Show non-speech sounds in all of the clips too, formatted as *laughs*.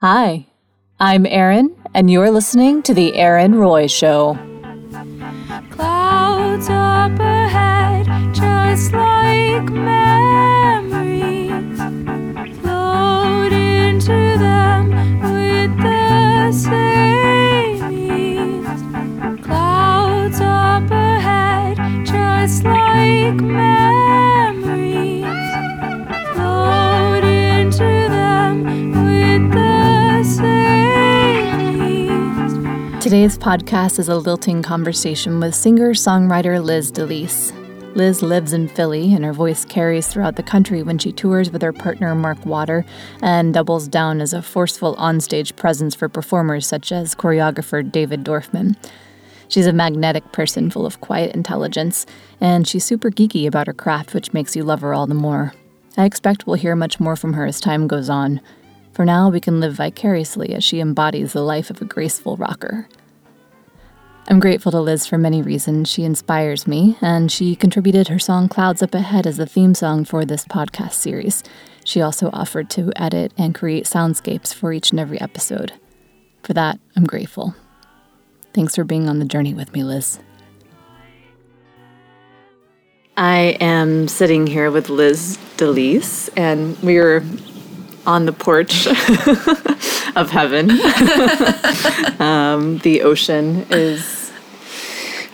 Hi, I'm Erin, and you're listening to The Erin Roy Show. Clouds up ahead, just like memories. Today's podcast is a lilting conversation with singer songwriter Liz DeLise. Liz lives in Philly, and her voice carries throughout the country when she tours with her partner Mark Water and doubles down as a forceful onstage presence for performers such as choreographer David Dorfman. She's a magnetic person full of quiet intelligence, and she's super geeky about her craft, which makes you love her all the more. I expect we'll hear much more from her as time goes on. For now, we can live vicariously as she embodies the life of a graceful rocker. I'm grateful to Liz for many reasons. She inspires me, and she contributed her song Clouds Up Ahead as the theme song for this podcast series. She also offered to edit and create soundscapes for each and every episode. For that, I'm grateful. Thanks for being on the journey with me, Liz. I am sitting here with Liz DeLise, and we're on the porch *laughs* of heaven. *laughs* um, the ocean is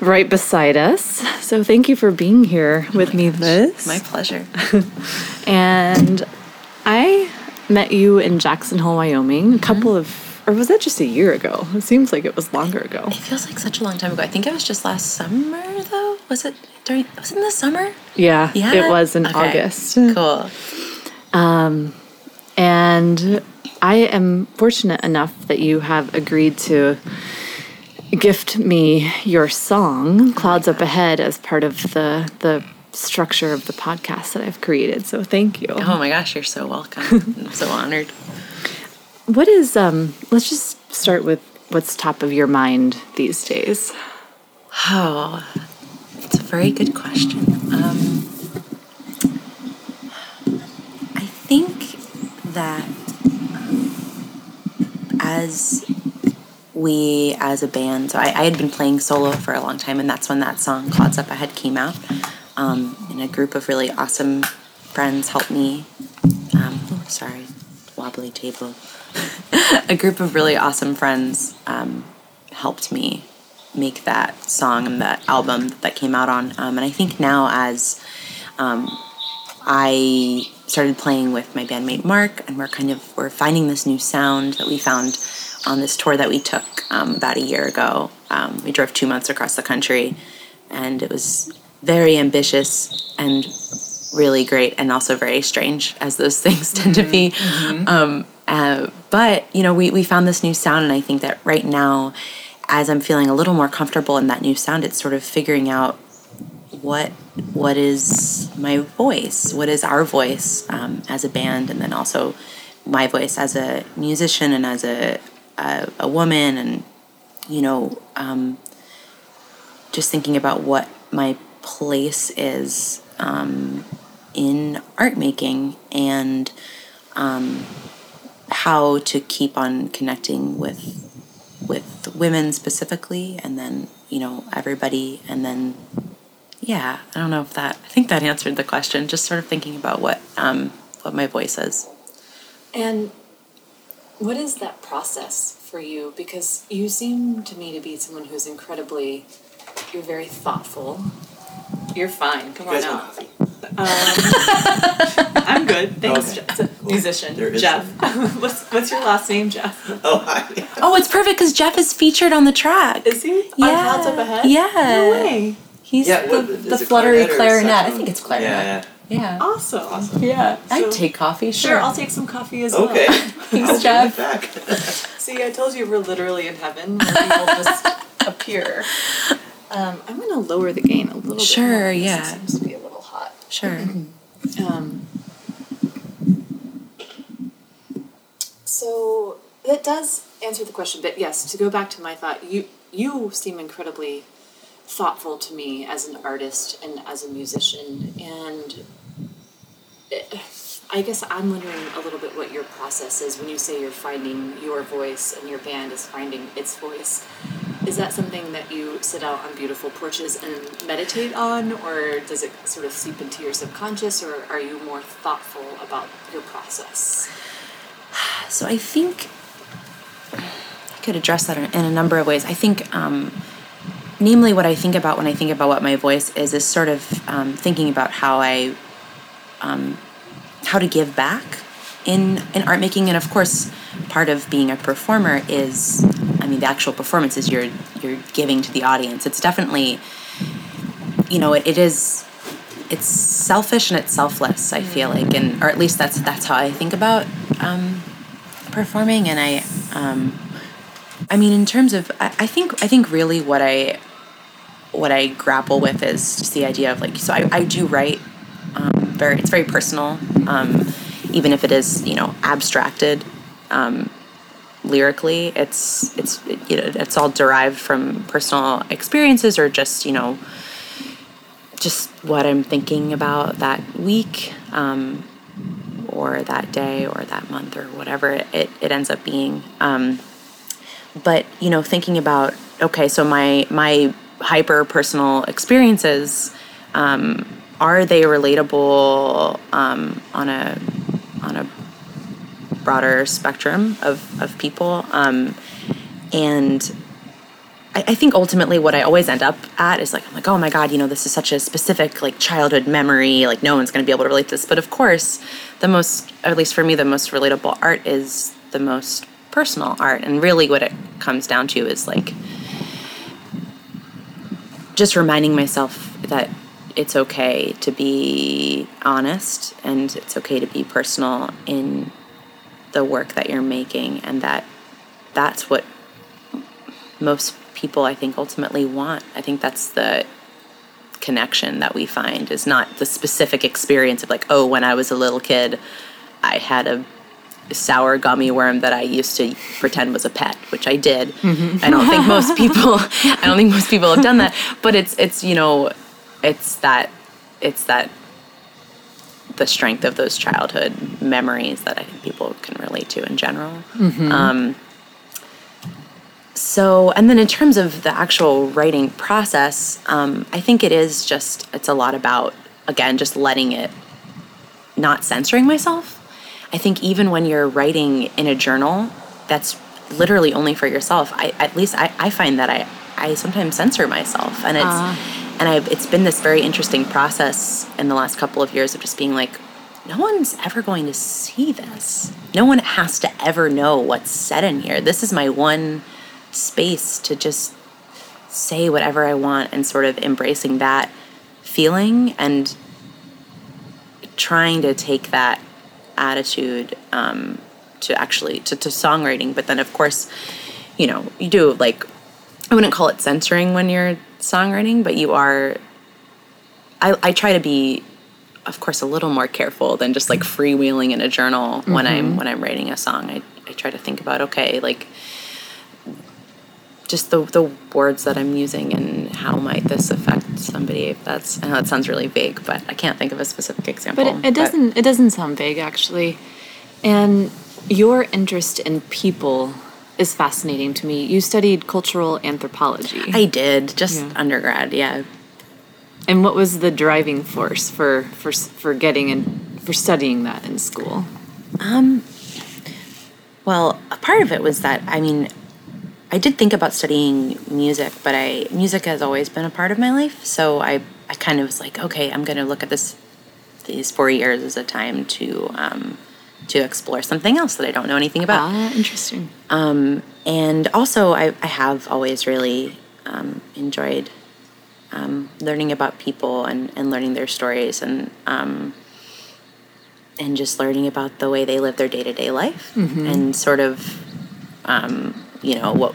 right beside us. So thank you for being here with me, Liz. My pleasure. *laughs* and I met you in Jackson Hole, Wyoming, a couple of, or was that just a year ago? It seems like it was longer ago. It feels like such a long time ago. I think it was just last summer, though. Was it during? Was it in the summer? Yeah, Yeah, it was in Okay. August. Cool. And I am fortunate enough that you have agreed to gift me your song, Clouds Up Ahead, as part of the, the structure of the podcast that I've created. So thank you. Oh my gosh, you're so welcome. I'm so honored. What is, um, let's just start with what's top of your mind these days. Oh, it's a very good question. Um, I think that as we, as a band, so I, I had been playing solo for a long time, and that's when that song "Clouds Up Ahead" came out. Um, and a group of really awesome friends helped me. Um, oh, sorry, wobbly table. *laughs* a group of really awesome friends um, helped me make that song and that album that came out on. Um, and I think now, as um, I started playing with my bandmate Mark, and we're kind of we're finding this new sound that we found on this tour that we took um, about a year ago. Um, we drove two months across the country, and it was very ambitious and really great, and also very strange, as those *laughs* things tend to be. Um, uh, but you know, we we found this new sound, and I think that right now, as I'm feeling a little more comfortable in that new sound, it's sort of figuring out what what is my voice? What is our voice um, as a band and then also my voice as a musician and as a a, a woman and you know um, just thinking about what my place is um, in art making and um, how to keep on connecting with with women specifically and then you know everybody and then yeah i don't know if that i think that answered the question just sort of thinking about what um what my voice is And what is that process for you? Because you seem to me to be someone who's incredibly, you're very thoughtful. You're fine. Come on out. I'm good. Thanks, Okay. Jeff. Musician Jeff. *laughs* what's what's your last name, Jeff? Oh, hi. *laughs* oh it's perfect because jeff is featured on the track Is he? yeah On Clouds Up Ahead? yeah No way. He's Yeah, the, what, is the fluttery clarinet clarinet i think it's clarinet Yeah, yeah, Awesome. Awesome. Yeah. i'd take coffee sure, Sure, I'll take some coffee as yeah. well. Okay. *laughs* Thanks, I'll Jeff. be back. *laughs* See, I told you we're literally in heaven where people just *laughs* appear. Um, I'm going to lower the gain a little bit. Sure, yeah. It seems to be a little hot. sure *clears throat* Um, so that does answer the question, but yes, to go back to my thought, you you seem incredibly thoughtful to me as an artist and as a musician, and I guess I'm wondering a little bit what your process is when you say you're finding your voice and your band is finding its voice. Is that something that you sit out on beautiful porches and meditate on, or does it sort of seep into your subconscious, or are you more thoughtful about your process? So I think I could address that in a number of ways. I think, um, namely, what I think about when I think about what my voice is is sort of um, thinking about how I um, how to give back in in art making. And of course part of being a performer is i mean the actual performance is you're you're giving to the audience. It's definitely you know it, it is it's selfish and it's selfless i feel like. And or at least that's that's how i think about um, performing. And i um, i mean in terms of I, I think i think really what i what i grapple with is just the idea of like so i, I do write um, very it's very personal um, even if it is you know abstracted um, lyrically it's it's you know it's all derived from personal experiences or just you know just what i'm thinking about that week um, or that day or that month or whatever it, it ends up being. Um, but you know thinking about okay so my my hyper personal experiences um, are they relatable um, on a on a broader spectrum of, of people? Um, and I, I, think ultimately what I always end up at is like I'm like oh my god you know this is such a specific like childhood memory like no one's going to be able to relate to this. But of course the most at least for me the most relatable art is the most personal art. And really what it comes down to is like just reminding myself that it's okay to be honest and it's okay to be personal in the work that you're making and that that's what most people I think ultimately want. I think that's the connection that we find is not the specific experience of like, oh, when I was a little kid, I had a sour gummy worm that I used to pretend was a pet, which I did. Mm-hmm. I don't think most *laughs* people I don't think most people have done that, but it's it's you know it's that it's that the strength of those childhood memories that I think people can relate to in general. Mm-hmm. Um, so, and then in terms of the actual writing process, um, I think it is just, it's a lot about, again, just letting it, not censoring myself. I think even when you're writing in a journal that's literally only for yourself, I, at least I, I find that I, I sometimes censor myself. And it's, uh and I've, it's been this very interesting process in the last couple of years of just being like, no one's ever going to see this. No one has to ever know what's said in here. This is my one space to just say whatever I want and sort of embracing that feeling and trying to take that attitude um, to actually to, to songwriting. But then, of course, you know, you do like I wouldn't call it censoring when you're songwriting, but you are. I, I try to be, of course, a little more careful than just like freewheeling in a journal mm-hmm. when I'm when I'm writing a song. I, I try to think about okay, like just the the words that I'm using and how might this affect somebody. If that's I know that sounds really vague, but I can't think of a specific example. But it, it doesn't it doesn't sound vague actually, and your interest in people is fascinating to me. You studied cultural anthropology. I did, just yeah. undergrad, yeah. And what was the driving force for for for getting and for studying that in school? Um well, a part of it was that I mean, I did think about studying music, but I music has always been a part of my life, so I I kind of was like, okay, I'm going to look at this these 4 years as a time to um to explore something else that I don't know anything about. Ah, interesting. Um, and also, I, I, have always really um, enjoyed um, learning about people and, and learning their stories and um, and just learning about the way they live their day to day life mm-hmm. and sort of um, you know what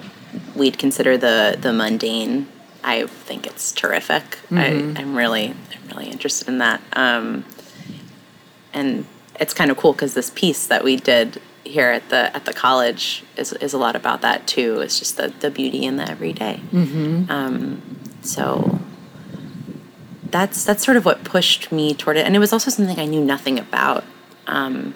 we'd consider the the mundane. I think it's terrific. Mm-hmm. I, am really I'm really interested in that. Um, and it's kind of cool because this piece that we did here at the at the college is, is a lot about that too. It's just the, the beauty in the everyday. Mm-hmm. Um, so that's that's sort of what pushed me toward it, and it was also something I knew nothing about. Um,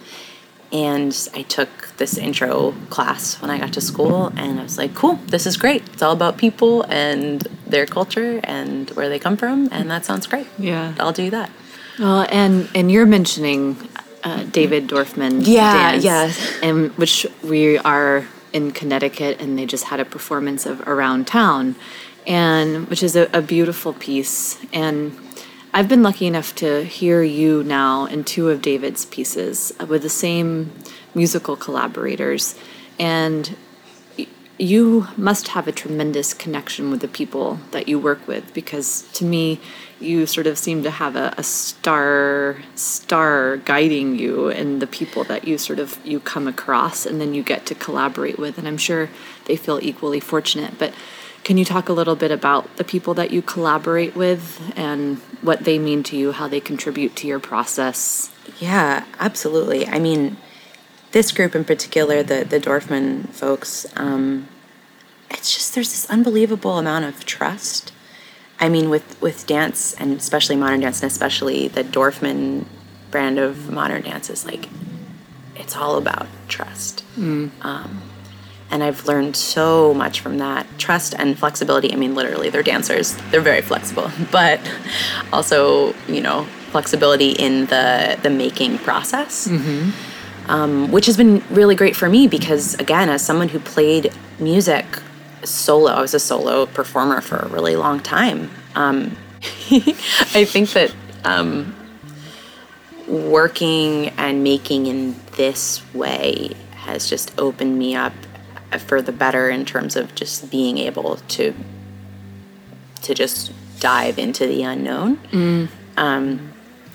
and I took this intro class when I got to school, and I was like, cool, this is great. It's all about people and their culture and where they come from, and that sounds great. Yeah. I'll do that. Well, and and you're mentioning uh, David Dorfman. Yeah, dance, yeah. And which we are in Connecticut, and they just had a performance of Around Town, and which is a, a beautiful piece. And I've been lucky enough to hear you now in two of David's pieces uh, with the same musical collaborators, and you must have a tremendous connection with the people that you work with because to me you sort of seem to have a, a star star guiding you and the people that you sort of you come across and then you get to collaborate with. And i'm sure they feel equally fortunate. But can you talk a little bit about the people that you collaborate with and what they mean to you how they contribute to your process Yeah, absolutely. I mean, this group in particular, the the Dorfman folks, um, it's just there's this unbelievable amount of trust. I mean, with with dance and especially modern dance, and especially the Dorfman brand of modern dance is like, it's all about trust. Um, and I've learned so much from that trust and flexibility. I mean, literally, they're dancers; they're very flexible, *laughs* but also, you know, flexibility in the the making process, um, which has been really great for me because, again, as someone who played music solo, I was a solo performer for a really long time. Um, *laughs* I think that um, working and making in this way has just opened me up for the better in terms of just being able to to just dive into the unknown. Um,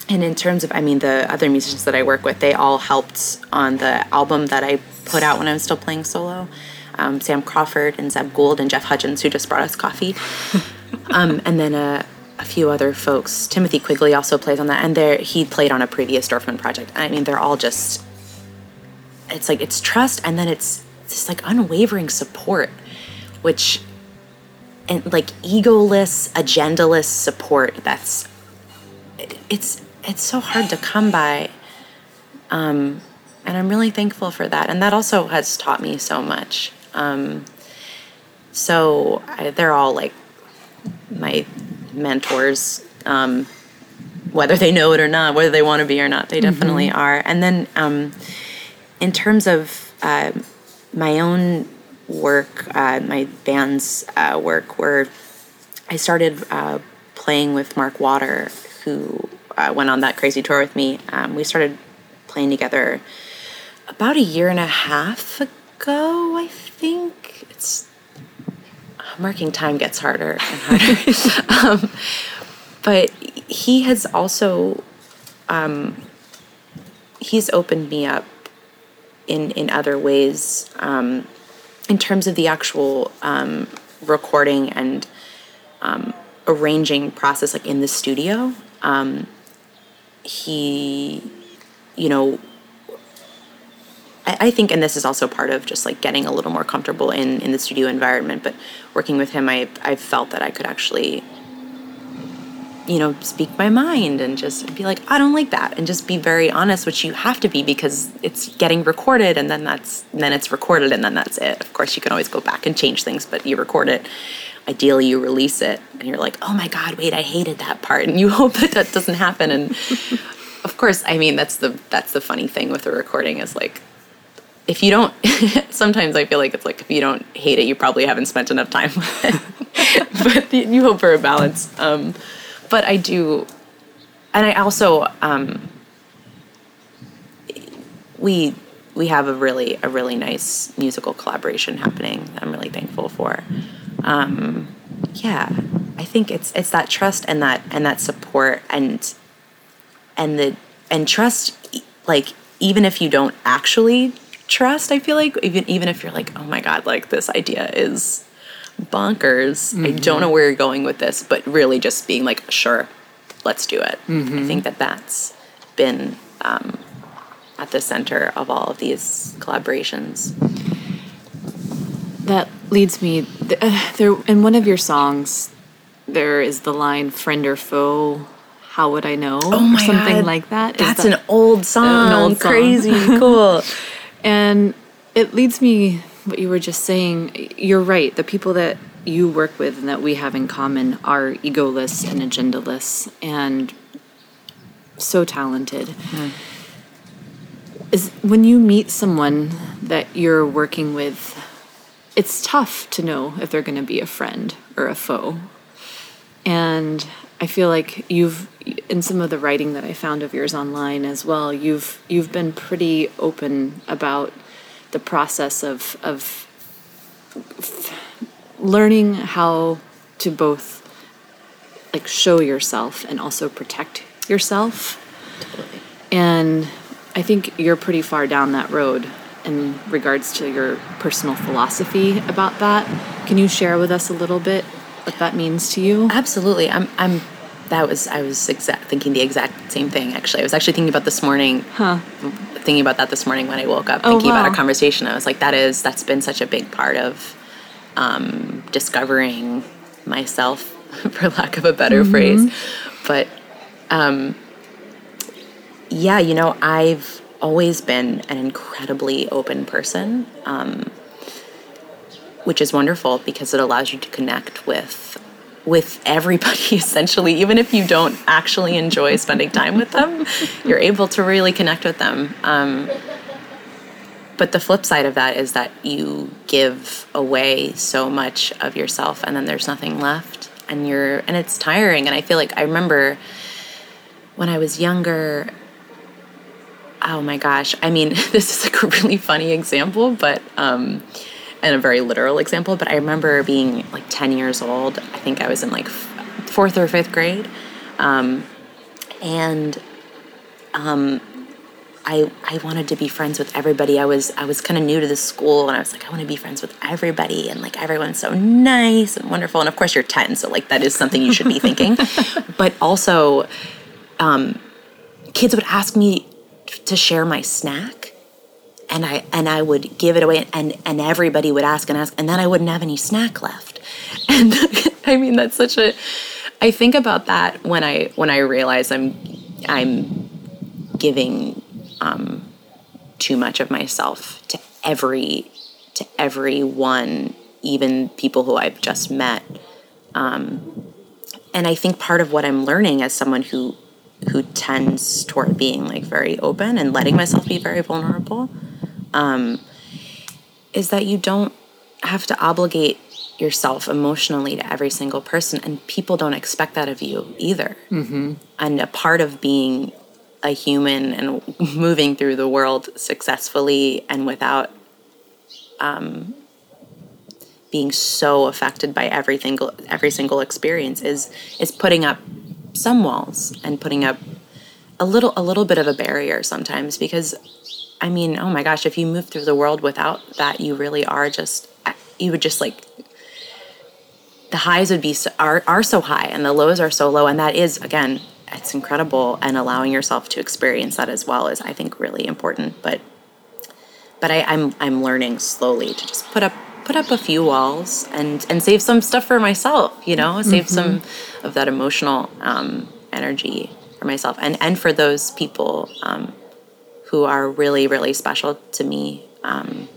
and in terms of, I mean, the other musicians that I work with, they all helped on the album that I put out when I was still playing solo. Um, Sam Crawford and Zeb Gould and Jeff Hudgens, who just brought us coffee. *laughs* um, and then a, a few other folks. Timothy Quigley also plays on that, and there he played on a previous Dorfman project. I mean, they're all just. It's like it's trust, and then it's this like unwavering support, which, and like egoless, agendaless support. That's. it- it's it's so hard to come by. Um, and I'm really thankful for that, and that also has taught me so much. Um, so I, they're all like my mentors, um, whether they know it or not, whether they want to be or not, they definitely are. And then um, in terms of uh, my own work, uh, my band's uh, work, where I started uh, playing with Mark Water, who uh, went on that crazy tour with me. Um, we started playing together about a year and a half ago, I think. It's marking time gets harder and harder. *laughs* um, but he has also um, he's opened me up in in other ways um, in terms of the actual um, recording and um, arranging process, like in the studio. Um, he, you know, I, I think, and this is also part of just like getting a little more comfortable in in the studio environment. But working with him, I I felt that I could actually, you know, speak my mind and just be like, I don't like that, and just be very honest, which you have to be because it's getting recorded, and then that's then it's recorded, and then that's it. Of course, you can always go back and change things, but you record it. Ideally, you release it, and you're like, oh my god, wait, I hated that part, and you *laughs* hope that that doesn't happen. And of course, I mean, that's the that's the funny thing with the recording is like if you don't *laughs* sometimes i feel like it's like if you don't hate it you probably haven't spent enough time *laughs* with it but you hope for a balance um, but i do and i also um, we we have a really a really nice musical collaboration happening that i'm really thankful for. Um, yeah i think it's it's that trust and that and that support and and the and trust like even if you don't actually trust i feel like even even if you're like oh my god like this idea is bonkers i don't know where you're going with this but really just being like sure let's do it i think that that's been um, at the center of all of these collaborations That leads me th- uh, there in one of your songs. There is the line "friend or foe." How Would I Know? Oh my Something God. like that. Is That's that- an old song. old song. Crazy *laughs* cool. And it leads me, what you were just saying, you're right. The people that you work with and that we have in common are egoless and agendaless and so talented. Is when you meet someone that you're working with, it's tough to know if they're going to be a friend or a foe. And I feel like you've in some of the writing that I found of yours online as well, you've you've been pretty open about the process of of learning how to both like show yourself and also protect yourself. Totally. And I think you're pretty far down that road in regards to your personal philosophy about that. Can you share with us a little bit what that means to you? Absolutely. I'm. I'm. That was. I was exact thinking the exact same thing. Actually, I was actually thinking about this morning. Huh. Thinking about that this morning when I woke up, Oh, thinking about wow. our conversation. I was like, that is. That's been such a big part of um, discovering myself, *laughs* for lack of a better Mm-hmm. phrase. But um, yeah, you know, I've always been an incredibly open person. Um, which is wonderful because it allows you to connect with with everybody *laughs* essentially. Even if you don't actually enjoy spending time with them you're able to really connect with them. Um, but the flip side of that is that you give away so much of yourself and then there's nothing left and you're and it's tiring. And i feel like i remember when i was younger oh my gosh. I mean *laughs* this is like a really funny example but um and a very literal example but i remember being like 10 years old i think i was in like f- fourth or fifth grade um, and um, I, I wanted to be friends with everybody. I was I was kind of new to this school, and I was like, I want to be friends with everybody, and like everyone's so nice and wonderful. And of course, you're ten, so like that is something you should be thinking. *laughs* but also, um, kids would ask me to share my snack, and I and I would give it away, and and everybody would ask and ask, and then I wouldn't have any snack left. *laughs* And I mean, that's such a. I think about that when I when I realize I'm I'm giving um, too much of myself to every to everyone, even people who I've just met. Um, and I think part of what I'm learning as someone who who tends toward being like very open and letting myself be very vulnerable um, is that you don't have to obligate yourself emotionally to every single person and people don't expect that of you either mm-hmm. and a part of being a human and *laughs* moving through the world successfully and without um, being so affected by every single every single experience is is putting up some walls and putting up a little a little bit of a barrier sometimes because I mean oh my gosh if you move through the world without that you really are just you would just like the highs would be so, are are so high and the lows are so low. And that is again it's incredible. And allowing yourself to experience that as well is I think really important. But but I, I'm I'm learning slowly to just put up put up a few walls and and save some stuff for myself you know save some of that emotional um, energy for myself and and for those people um, who are really really special to me. Um,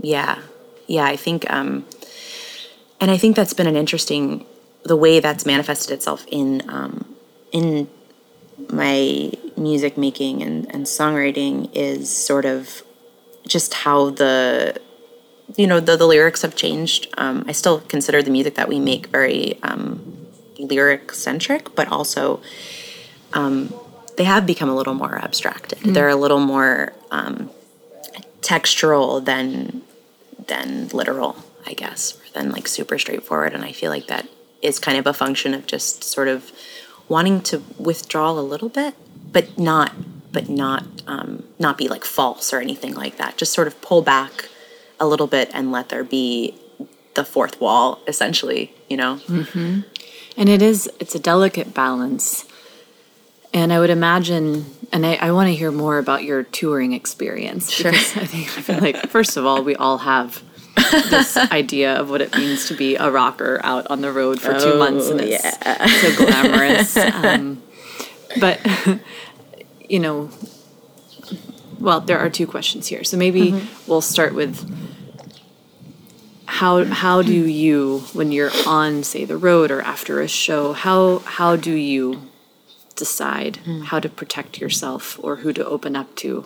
yeah. Yeah I think um, and I think that's been an interesting the way that's manifested itself in um, in my music making and, and songwriting is sort of just how the you know the, the lyrics have changed. Um, i still consider the music that we make very um, lyric centric but also um, they have become a little more abstracted. They're a little more um, textural than than literal i guess than like super straightforward. And i feel like that is kind of a function of just sort of wanting to withdraw a little bit but not but not um, not be like false or anything like that. Just sort of pull back a little bit and let there be the fourth wall essentially you know? And it is, it's a delicate balance. And I would imagine, and I, I want to hear more about your touring experience. Sure. Because I think, I feel like, first of all, we all have this *laughs* idea of what it means to be a rocker out on the road for two months and it's so glamorous. *laughs* Um, but you know, well, there are two questions here. So maybe Mm-hmm. we'll start with how how do you when you're on say the road or after a show how how do you decide Hmm. how to protect yourself or who to open up to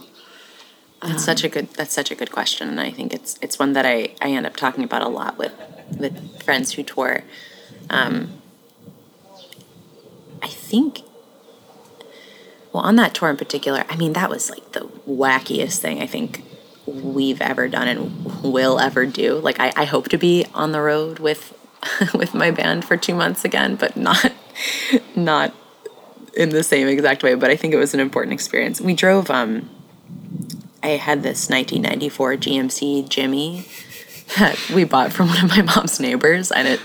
That's such a good. That's such a good question, and I think it's it's one that I I end up talking about a lot with with friends who tour. Um, I think. Well, on that tour in particular, I mean that was like the wackiest thing I think we've ever done and will ever do. Like I, I hope to be on the road with *laughs* with my band for two months again, but not *laughs* not in the same exact way. But I think it was an important experience. We drove. Um, I had this 1994 GMC Jimmy that we bought from *laughs* one of my mom's neighbors, and it.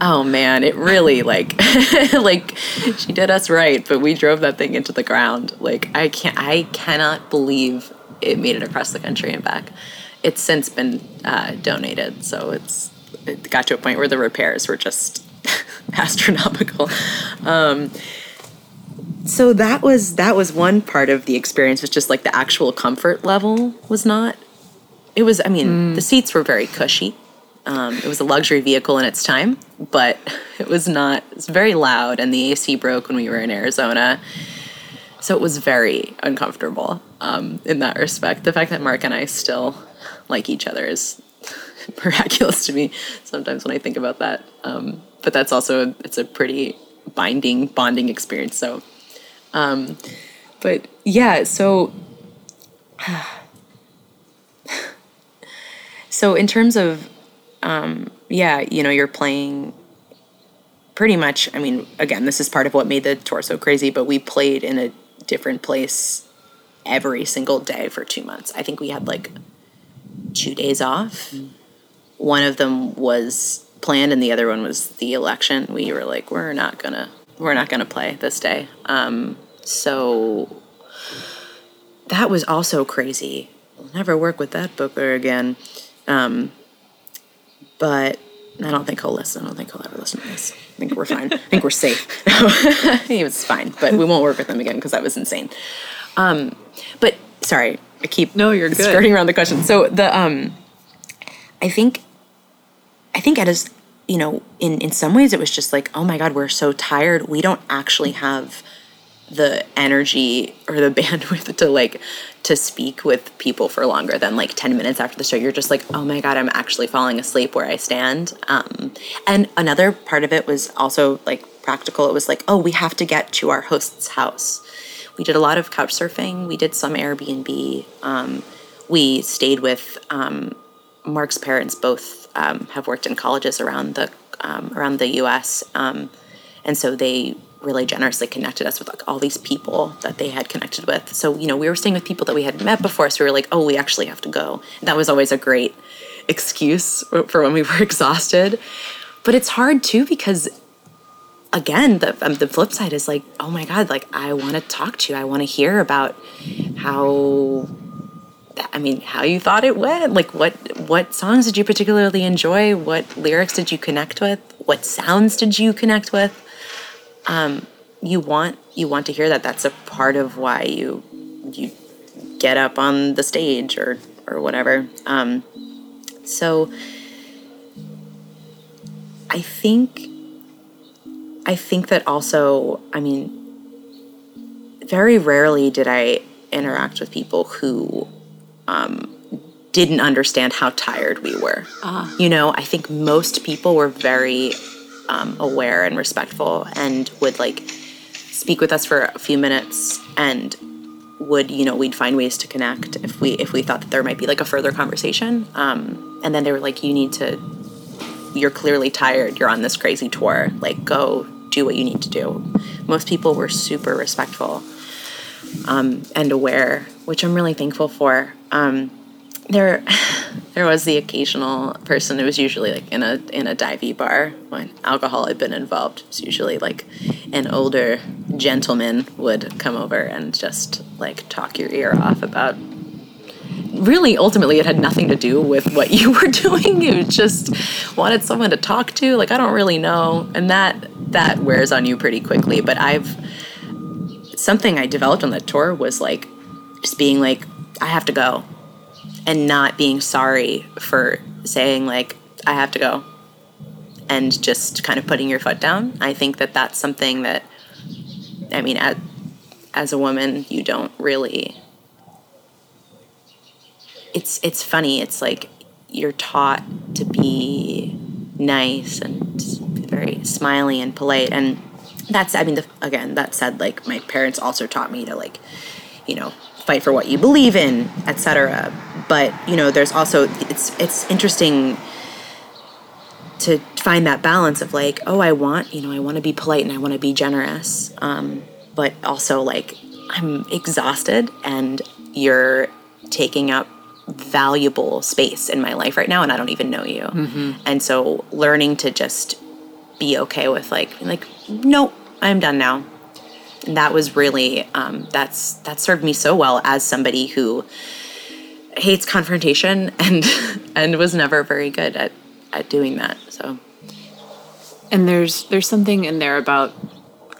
Oh man, it really like *laughs* like she did us right, but we drove that thing into the ground. Like I can't I cannot believe it made it across the country and back. It's since been uh, donated, so it's it got to a point where the repairs were just *laughs* astronomical. Um, so that was that was one part of the experience was just like the actual comfort level was not it was i mean the seats were very cushy. Um, it was a luxury vehicle in its time but *laughs* it was not it was very loud and the ac broke when we were in arizona. So it was very uncomfortable um, in that respect. The fact that mark and i still like each other is *laughs* miraculous to me sometimes when i think about that. Um, but that's also it's a pretty binding bonding experience so um, but yeah, so *sighs* so in terms of um, yeah, you know, you're playing pretty much. I mean, again, this is part of what made the tour so crazy. But we played in a different place every single day for two months. I think we had like two days off. One of them was planned, and the other one was the election. We were like, we're not gonna, we're not gonna play this day. Um, so that was also crazy. We'll never work with that booker again. Um, but I don't think he'll listen. I don't think he'll ever listen to this. I think we're fine. I think we're safe. *laughs* he was fine, but we won't work with him again because that was insane. Um, but sorry, I keep No, you're good. skirting around the question. So the um, I think, I think it is. You know, in in some ways, it was just like, oh my god, we're so tired. We don't actually have the energy or the *laughs* bandwidth to like to speak with people for longer than like 10 minutes after the show. You're just like oh my god i'm actually falling asleep where i stand. Um, and another part of it was also like practical. It was like oh we have to get to our host's house. We did a lot of couch surfing. We did some airbnb. Um, we stayed with um, mark's parents both um, have worked in colleges around the um, around the us um, and so they really generously connected us with like all these people that they had connected with. So you know we were staying with people that we had met before so we were like oh we actually have to go. And that was always a great excuse for when we were *laughs* exhausted. But it's hard too because again the, um, the flip side is like oh my god like i want to talk to you. I want to hear about how I mean, how you thought it went? Like, what what songs did you particularly enjoy? What lyrics did you connect with? What sounds did you connect with? Um, you want you want to hear that. That's a part of why you you get up on the stage or or whatever. Um, so, I think I think that also. I mean, very rarely did I interact with people who um, didn't understand how tired we were. You know, I think most people were very um, aware and respectful and would like speak with us for a few minutes and would you know we'd find ways to connect if we if we thought that there might be like a further conversation. Um, and then they were like you need to you're clearly tired. You're on this crazy tour. Like go do what you need to do. Most people were super respectful um, and aware, which I'm really thankful for. Um, there, *sighs* there was the occasional person. It was usually like in a in a divey bar when alcohol had been involved. It's usually like an older gentleman would come over and just like talk your ear off about. Really, ultimately, it had nothing to do with what you *laughs* were doing. you just wanted someone to talk to. Like I don't really know, and that that wears on you pretty quickly. But I've something I developed on the tour was like just being like, I have to go, and not being sorry for saying like I have to go, and just kind of putting your foot down. I think that that's something that, I mean, as, as a woman, you don't really. It's it's funny. It's like you're taught to be nice and very smiley and polite and that's i mean the, again that said like my parents also taught me to like you know fight for what you believe in etc but you know there's also it's it's interesting to find that balance of like oh i want you know i want to be polite and i want to be generous um, but also like i'm exhausted and you're taking up valuable space in my life right now and i don't even know you. And so learning to just be okay with like like nope i'm done now that was really um, that's that served me so well as somebody who hates confrontation *laughs* and and was never very good at at doing that so And there's there's something in there about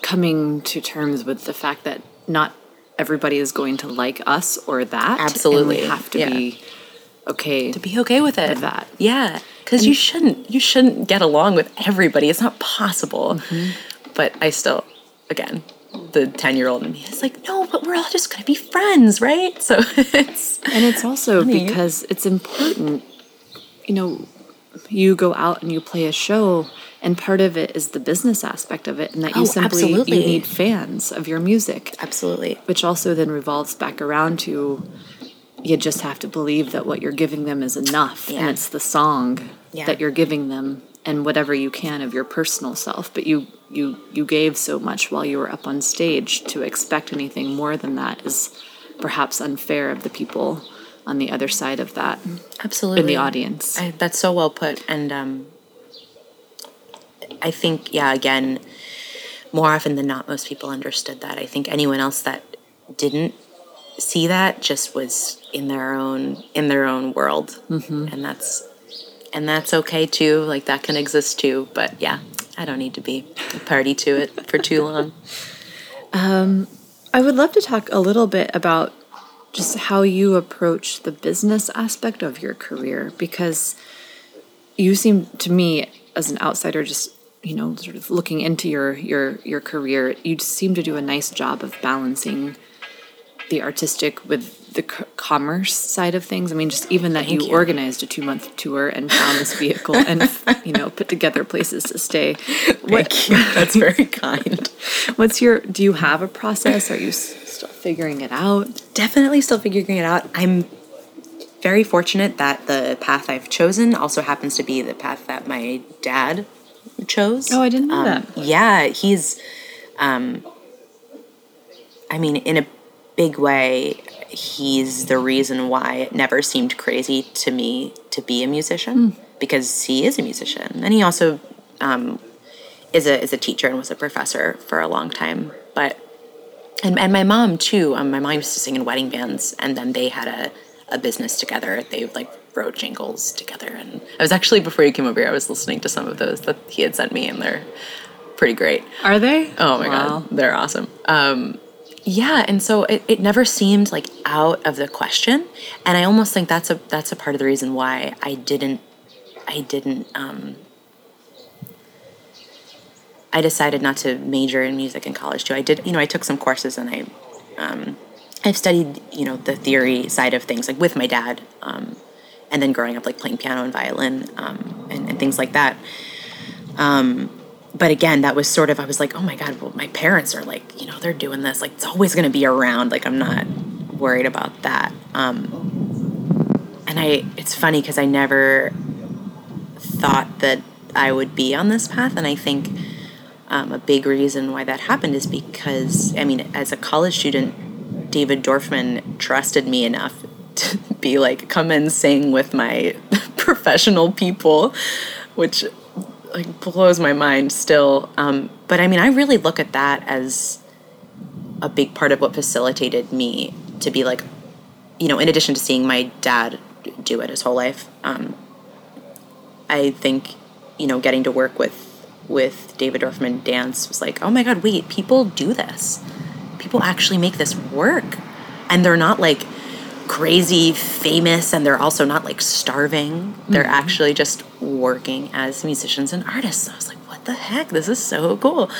coming to terms with the fact that not everybody is going to like us or that. Absolutely, And we have to yeah. be okay. to be okay with it With that. yeah because you shouldn't you shouldn't get along with everybody it's not possible but i still again the 10 year old in me is like no but we're all just gonna be friends right so *laughs* it's And it's also Funny. because it's important, you know, you go out and you play a show, and part of it is the business aspect of it, and that you Oh, simply absolutely. you need fans of your music, absolutely which also then revolves back around to you just have to believe that what you're giving them is enough, and it's the song Yeah. that you're giving them, and whatever you can of your personal self. But you you you gave so much while you were up on stage to expect anything more than that is perhaps unfair of the people on the other side of that absolutely in the audience. I, that's so well put and um i think yeah again more often than not most people understood that. I think anyone else that didn't see that just was in their own in their own world. And that's and that's okay too like that can exist too but yeah i don't need to be a party to it for too long. *laughs* Um, I would love to talk a little bit about just how you approach the business aspect of your career because you seem to me as an outsider just you know sort of looking into your your your career you seem to do a nice job of balancing the artistic with the c- commerce side of things i mean just even that you, you. organized a two month tour and found this vehicle and you know put together places to stay what, thank you that's very *laughs* kind What's your? Do you have a process? Are you s- still figuring it out? definitely still figuring it out. I'm very fortunate that the path I've chosen also happens to be the path that my dad chose. Oh, I didn't know Um, that. Yeah, he's, um, I mean, in a big way, he's the reason why it never seemed crazy to me to be a musician Hmm. because he is a musician, and he also um, is a is a teacher and was a professor for a long time. But and, and my mom too. Um, my mom used to sing in wedding bands, and then they had a, a business together. They like wrote jingles together, and I was actually before you came over here, I was listening to some of those that he had sent me, and they're pretty great. Are they? Oh my Wow. god, they're awesome. Um, yeah, and so it, it never seemed like out of the question, and I almost think that's a that's a part of the reason why I didn't I didn't um, I decided not to major in music in college too. I did you know I took some courses and I um, I've studied you know the theory side of things like with my dad, um, and then growing up like playing piano and violin um, and, and things like that but again, that was sort of I was like, oh my god, well, my parents are like, you know, they're doing this. Like, it's always going to be around. Like, I'm not worried about that. Um, and I, it's funny because I never thought that I would be on this path, and I think um, a big reason why that happened is because I mean, as a college student, David Dorfman trusted me enough *laughs* to be like, come and sing with my *laughs* professional people, which like blows my mind still. Um, but I mean, I really look at that as a big part of what facilitated me to be like, you know, in addition to seeing my dad do it his whole life, um, I think, you know, getting to work with with David Dorfman dance was like, oh my god, wait, people do this. people actually make this work and they're not like crazy famous and they're also not like starving. They're actually just working as musicians and artists. I was like what the heck? This is so cool.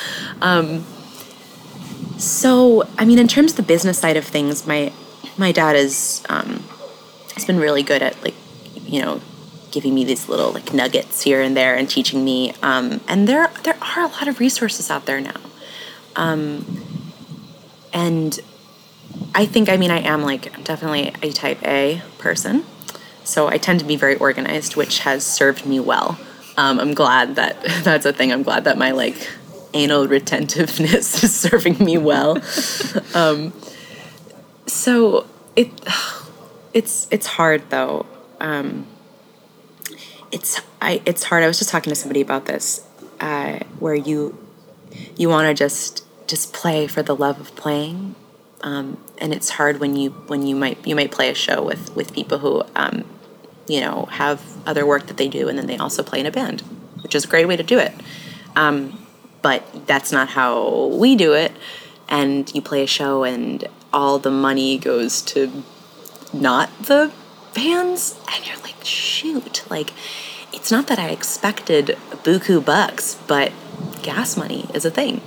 Um, so i mean in terms of the business side of things my my dad is um, has been really good at like you know giving me these little like nuggets here and there and teaching me um, and there there are a lot of resources out there now. Um, and i think i mean i am like definitely a type a person so i tend to be very organized which has served me well. Um, i'm glad that *laughs* that's a thing. I'm glad that my like anal retentiveness *laughs* is serving me well. Um, so it *sighs* it's it's hard though. Um, it's I it's hard. I was just talking to somebody about this, uh, where you you want to just just play for the love of playing, um, and it's hard when you when you might you might play a show with with people who um, you know have other work that they do, and then they also play in a band, which is a great way to do it. Um, but that's not how we do it. And you play a show, and all the money goes to not the bands, and you're like, shoot, like it's not that I expected buku bucks, but gas money is a thing.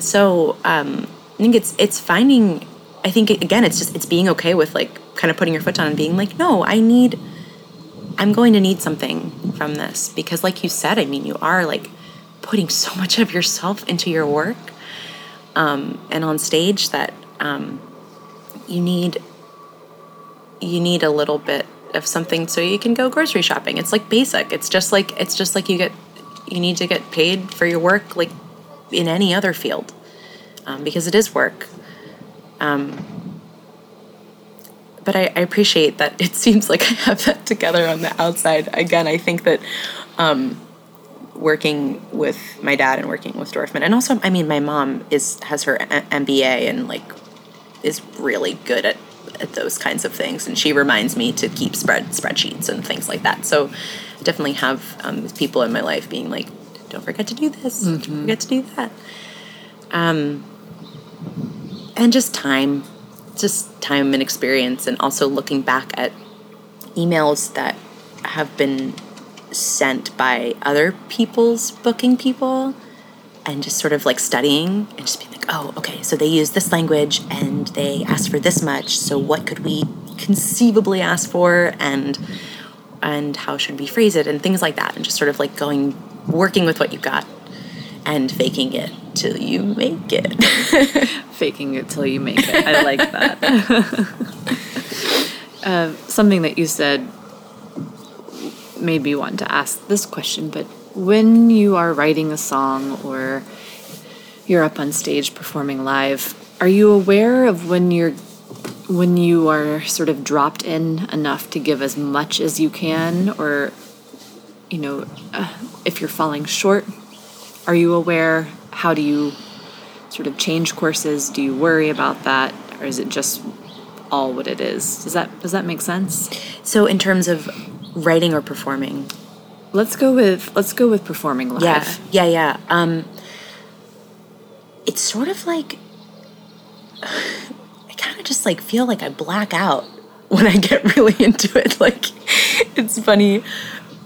So um, I think it's it's finding. I think again, it's just it's being okay with like kind of putting your foot down and being like, no, I need. I'm going to need something from this because, like you said, I mean, you are like putting so *laughs* much of yourself into your work, um, and on stage that um, you need you need a little bit of something so you can go grocery shopping. It's like basic. It's just like it's just like you get you need to get paid for your work like in any other field um, because it is work. Um, but I, I appreciate that it *laughs* seems like I have that together on the outside. Again, I think that um, working with my dad and working with Dorfman, and also, I mean, my mom is has her MBA and like is really good at at those kinds of things, and she reminds me to keep spread spreadsheets and things like that. So, I definitely have um, people in my life being like, "Don't forget to do this. Don't forget to do that." Um, and just time, just time and experience, and also looking back at emails that have been sent by other people's booking people and just sort of like studying and just being like, oh, okay, so they use this language and they asked for this much. So what could we conceivably ask for and and how should we phrase it and things like that and just sort of like going working with what you've got and faking it till you make it. *laughs* faking it till you make it. I like that. *laughs* uh, something that you said made me want to ask this question, but when you are writing a song or you're up on stage performing live, are you aware of when you're when you are sort of dropped in enough to give as much as you can or you know, uh, if you're falling short, are you aware? How do you sort of change courses? Do you worry about that, or is it just all what it is? Does that does that make sense? so in terms of writing or performing, Let's go with let's go with performing live. Yeah, yeah, yeah. Um, it's sort of like *sighs* I kind of just like feel like I black out when I get *laughs* really into it. Like it's funny.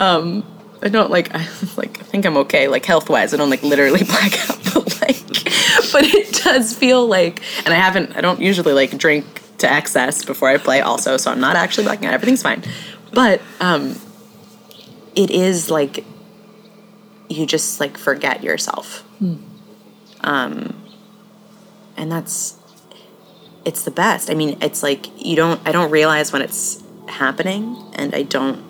Um, I don't like I *laughs* like I think I'm okay like health wise. I don't like literally *laughs* black out, but like *laughs* but it does feel like and I haven't I don't usually like drink to excess before I play also, so I'm not actually blacking out. Everything's fine. But um it is like you just like forget yourself. Um, and that's it's the best. I mean, it's like you don't I don't realize when it's happening, and I don't.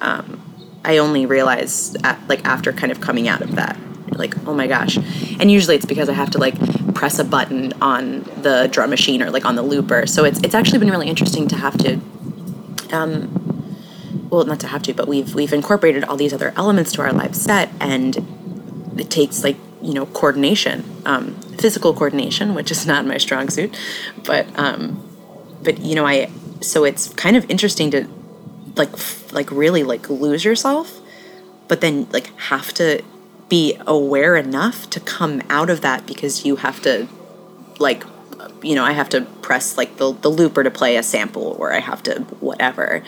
Um, I only realize at, like after kind of coming out of that, like oh my gosh, and usually it's because I have to like press a button on the drum machine or like on the looper. So it's it's actually been really interesting to have to um, well not to have to but we've we've incorporated all these other elements to our live set and it takes like you know coordination um, physical coordination which is not my strong suit but um, but you know i so it's kind of interesting to like like really like lose yourself but then like have to be aware enough to come out of that because you have to like you know, I have to press like the the looper to play a sample, or I have to whatever.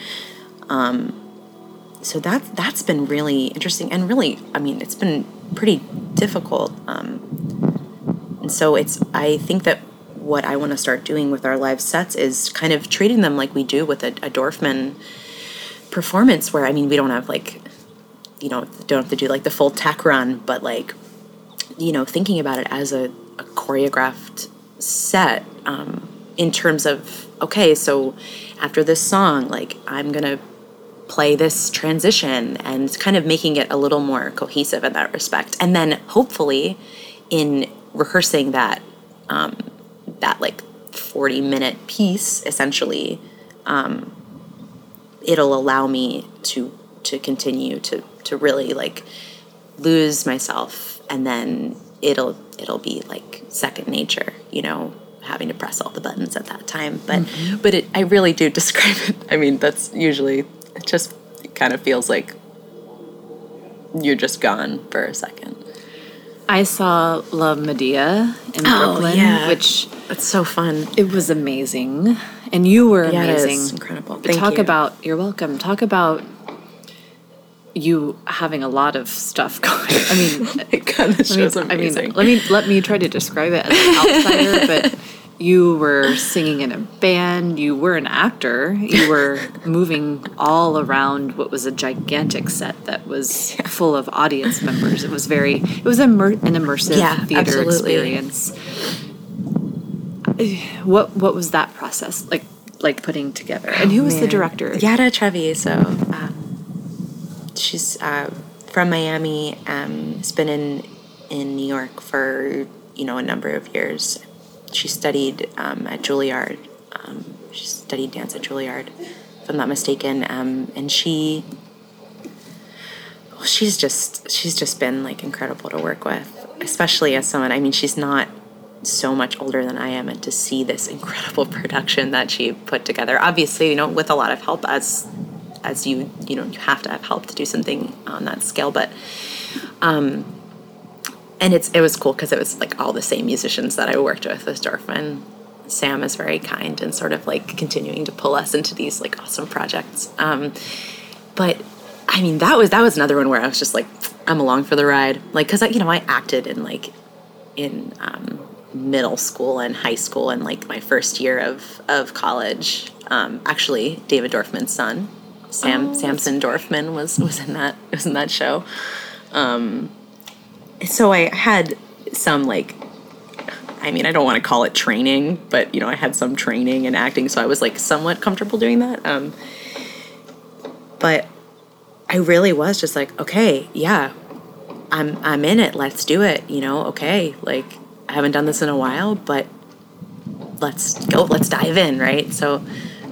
Um, so that that's been really interesting, and really, I mean, it's been pretty difficult. Um, and so it's I think that what I want to start doing with our live sets is kind of treating them like we do with a, a Dorfman performance, where I mean, we don't have like, you know, don't have to do like the full tech run, but like, you know, thinking about it as a, a choreographed set um, in terms of okay, so after this song, like I'm gonna play this transition and kind of making it a little more cohesive in that respect, and then hopefully in rehearsing that um, that like 40 minute piece essentially um, it'll allow me to to continue to to really like lose myself and then it'll it'll be like second nature you know having to press all the buttons at that time. But mm-hmm. but it i really do *laughs* describe it. I mean that's usually it just kind of feels like you're just gone for a second. I saw La Medea in Oh, Brooklyn, yeah. which it's so fun. it was amazing, and you were Yeah, it amazing. incredible. Thank Talk you. about you're welcome. Talk about you having a lot of stuff *laughs* going. I mean, God, this I mean, show's I mean, let me let me try to describe it as an outsider, *laughs* but you were singing in a band, you were an actor, you were moving all around what was a gigantic set that was full of audience members. It was very it was immer- an immersive Yeah, theater absolutely. experience. What what was that process like like putting together? And who was the director? Yara Travieso. So um, she's uh, from Miami. Um, has been in in New York for you know a number of years. She studied um, at Juilliard. Um, she studied dance at Juilliard, if I'm not mistaken. Um, and she, well, she's just she's just been like incredible to work with, especially as someone. I mean, she's not so much older than I am, and to see this incredible *laughs* production that she put together, obviously, you know, with a lot of help as as you you know you have to have help to do something on that scale, but um, and it's it was cool because it was like all the same musicians that I worked with with Dorfman. Sam is very kind and sort of like continuing to pull us into these like awesome projects. Um, but I mean, that was that was another one where I was just like, I'm along for the ride, like because I you know I acted in like in um, middle school and high school and like my first year of of college. Um, actually, David Dorfman's son, Sam Samson Dorfman, was was in that was in that show. Um, so I had some like. I mean, I don't want to call it training, but you know, I had some training in acting, so I was like somewhat comfortable doing that. Um, but I really was just like, okay, yeah, I'm I'm in it. Let's do it. You know, okay. Like I haven't done this in a while, but let's go. Let's dive in, right? So,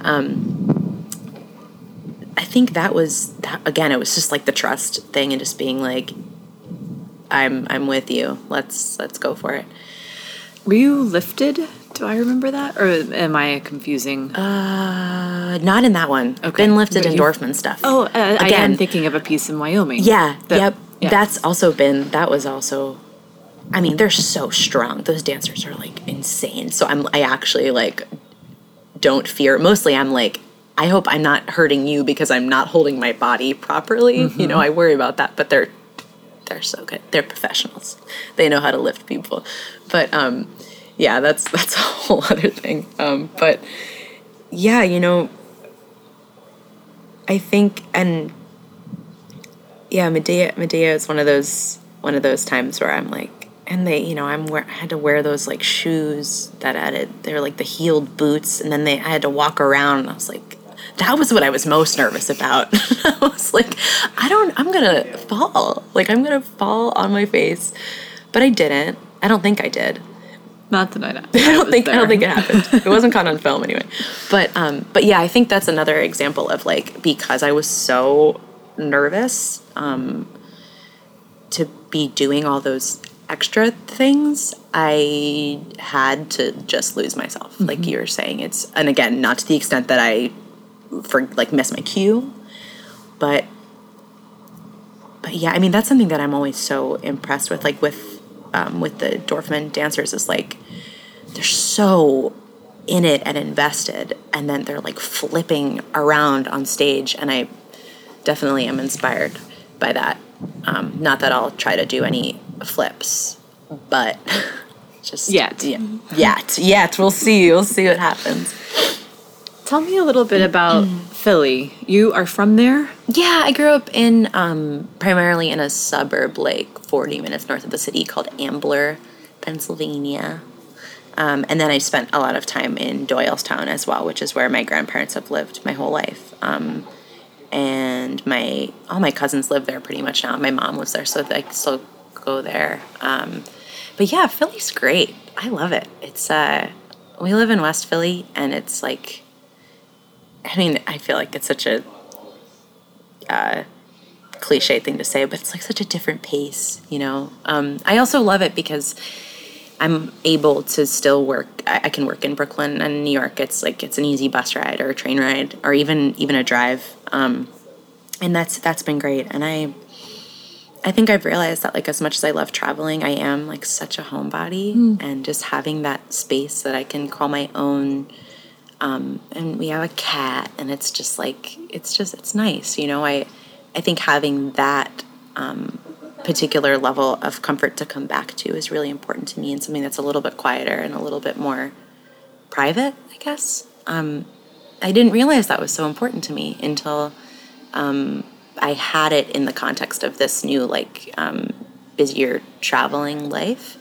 um, I think that was that again. It was just like the trust thing and just being like, I'm I'm with you. Let's let's go for it. Were you lifted? Do I remember that, or am I confusing? Uh, not in that one. Okay. Been lifted But in you- stuff. oh, uh, I again. am thinking of a piece in Wyoming. Yeah, That- yep. yeah. That's also been that was also I mean, they're so strong. Those dancers are like insane. So I'm I actually like don't fear. Mostly I'm like I hope I'm not hurting you because I'm not holding my body properly. You know, I worry about that, but they're they're so good. They're professionals. They know how to lift people. But um yeah, that's that's *laughs* a whole other thing. Um but yeah, you know I think and yeah, Medea Medea is one of those one of those times where I'm like, and they, you know, I'm wear I had to wear those like shoes that added they're like the heeled boots, and then they I had to walk around, and I was like, that was what I was most nervous about. *laughs* I was like, I don't, I'm gonna fall, like I'm gonna fall on my face, but I didn't. I don't think I did. Not that I, *laughs* I don't think I don't think it happened. it *laughs* wasn't caught on film anyway. But um, but yeah, I think that's another example of like because I was so nervous um, to be doing all those extra things, I had to just lose myself. Like you were saying, it's and again not to the extent that I for like miss my cue, but but yeah, I mean that's something that I'm always so impressed with, like with um, with the Dorfman dancers is like they're so in it and invested and then they're like flipping around on stage and i definitely am inspired by that um, not that i'll try to do any flips but *laughs* just Yet. yeah, yet yet we'll see we'll see what happens Tell me a little bit about Philly. You are from there? yeah i grew up in um, primarily in a suburb like 40 minutes north of the city called ambler pennsylvania um, and then I spent a lot of time in Doylestown as well, which is where my grandparents have lived my whole life. Um, and my all my cousins live there pretty much now. My mom lives there, so I still go there. Um, but yeah, Philly's great. I love it. It's uh, we live in West Philly, and it's like, I mean, I feel like it's such a uh, cliche thing to say, but it's like such a different pace, you know. Um, I also love it because I'm able to still work. I, I can work in Brooklyn and New York. It's like it's an easy bus ride or a train ride or even even a drive. Um, and that's that's been great. And I I think I've realized that like as much as I love traveling, I am like such a homebody and just having that space that I can call my own. Um, and we have a cat and it's just like it's just it's nice, you know. I I think having that um, particular level of comfort to come back to is really important to me and something that's a little bit quieter and a little bit more private, I guess. Um, I didn't realize that was so important to me until um, I had it in the context of this new, like, um, busier traveling life.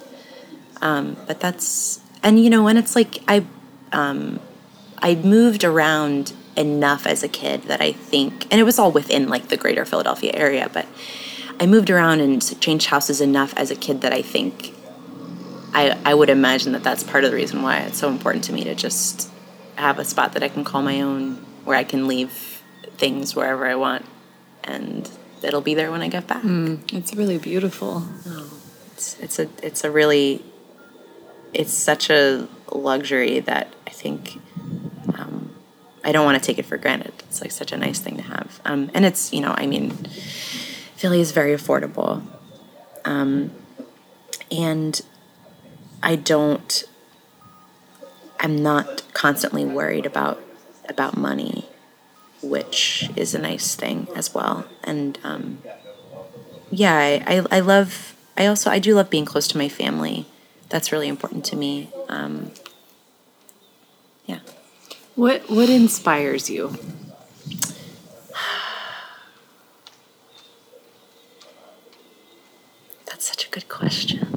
Um, but that's, and you know, when it's like I, um, I moved around enough as a kid that I think, and it was all within like the greater Philadelphia area, but I moved around and changed houses enough as a kid that I think I, I would imagine that that's part of the reason why it's so important to me to just have a spot that I can call my own, where I can leave things wherever I want, and it'll be there when I get back. It's really beautiful. It's, it's a it's a really it's such a luxury that I think um, I don't want to take it for granted. It's like such a nice thing to have, um, and it's you know I mean Philly is very affordable, um, and I don't. I'm not constantly worried about about money, which is a nice thing as well. And um, yeah, I, I, I love. I also I do love being close to my family. That's really important to me. Um, yeah. What what inspires you? *sighs* That's such a good question.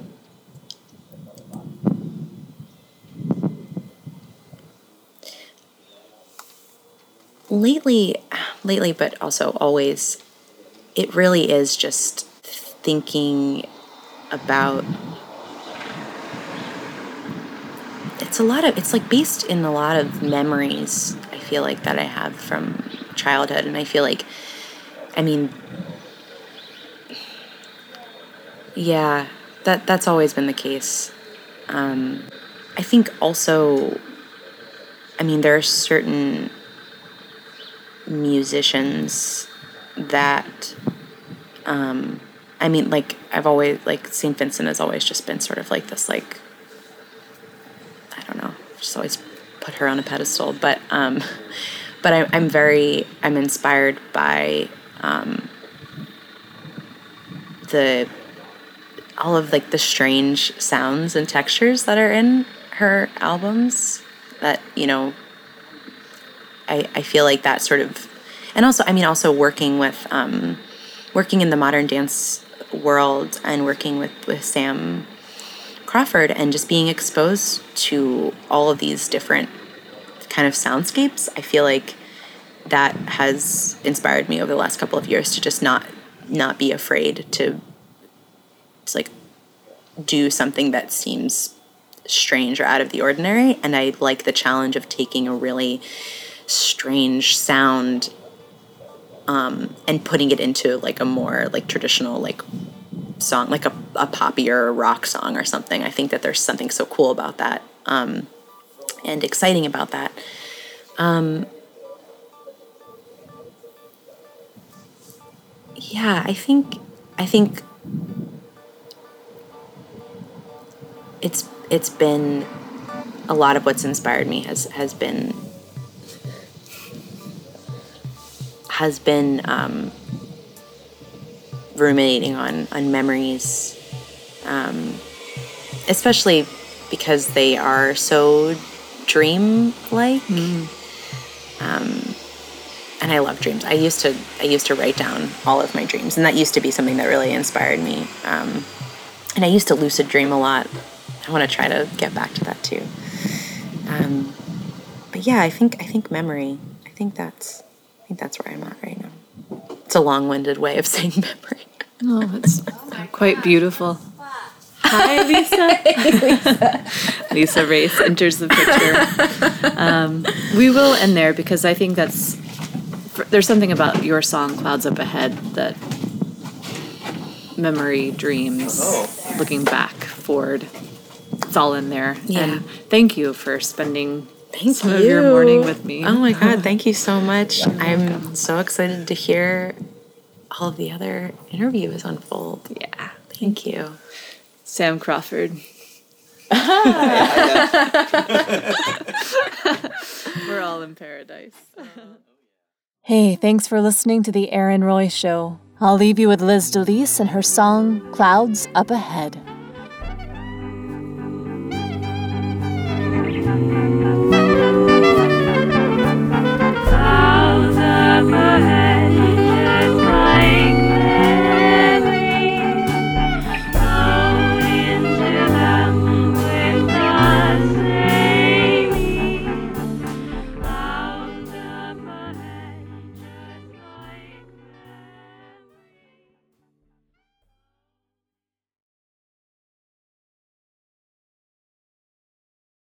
Lately, lately, but also always, it really is just thinking about. It's a lot of, it's like based in a lot of memories, I feel like, that I have from childhood. And I feel like, I mean, Yeah, that that's always been the case. Um, I think also, I mean, there are certain musicians that, um, I mean, like I've always like Saint Vincent has always just been sort of like this, like I don't know, just always put her on a pedestal. But um, but I, I'm very I'm inspired by um, the all of like the strange sounds and textures that are in her albums that you know i i feel like that sort of and also i mean also working with um working in the modern dance world and working with with sam crawford and just being exposed to all of these different kind of soundscapes i feel like that has inspired me over the last couple of years to just not not be afraid to to like do something that seems strange or out of the ordinary. And i like the challenge of taking a really strange sound um, and putting it into like a more like traditional like song like a, a poppy or a rock song or something. I think that there's something so cool about that um, and exciting about that. Um, yeah i think i think it's it's been a lot of what's inspired me has has been has been um, ruminating on on memories, um, especially because they are so dream-like. Um, and I love dreams. I used to I used to write down all of my dreams, and that used to be something that really inspired me. Um, and I used to lucid dream a lot. I want to try to get back to that too. Um, but yeah, I think I think memory. I think that's think that's where I'm at right now. It's a long-winded way of *laughs* saying memory. Oh, it's quite beautiful. Hi, *laughs* Lisa. Lisa. Race enters the picture. Um, we will end there because I think that's there's something about your song "Clouds Up Ahead" that memory, dreams, looking back, forward. It's all in there. Yeah. And thank you for spending Thank some of your morning with me. Oh my god, thank you so much. I'm so excited to hear all of the other interviews unfold. Yeah. Thank you. Sam Crawford. *laughs* We're all in paradise. Hey, thanks for listening to The Erin Roy Show. I'll leave you with Liz DeLise and her song Clouds Up Ahead.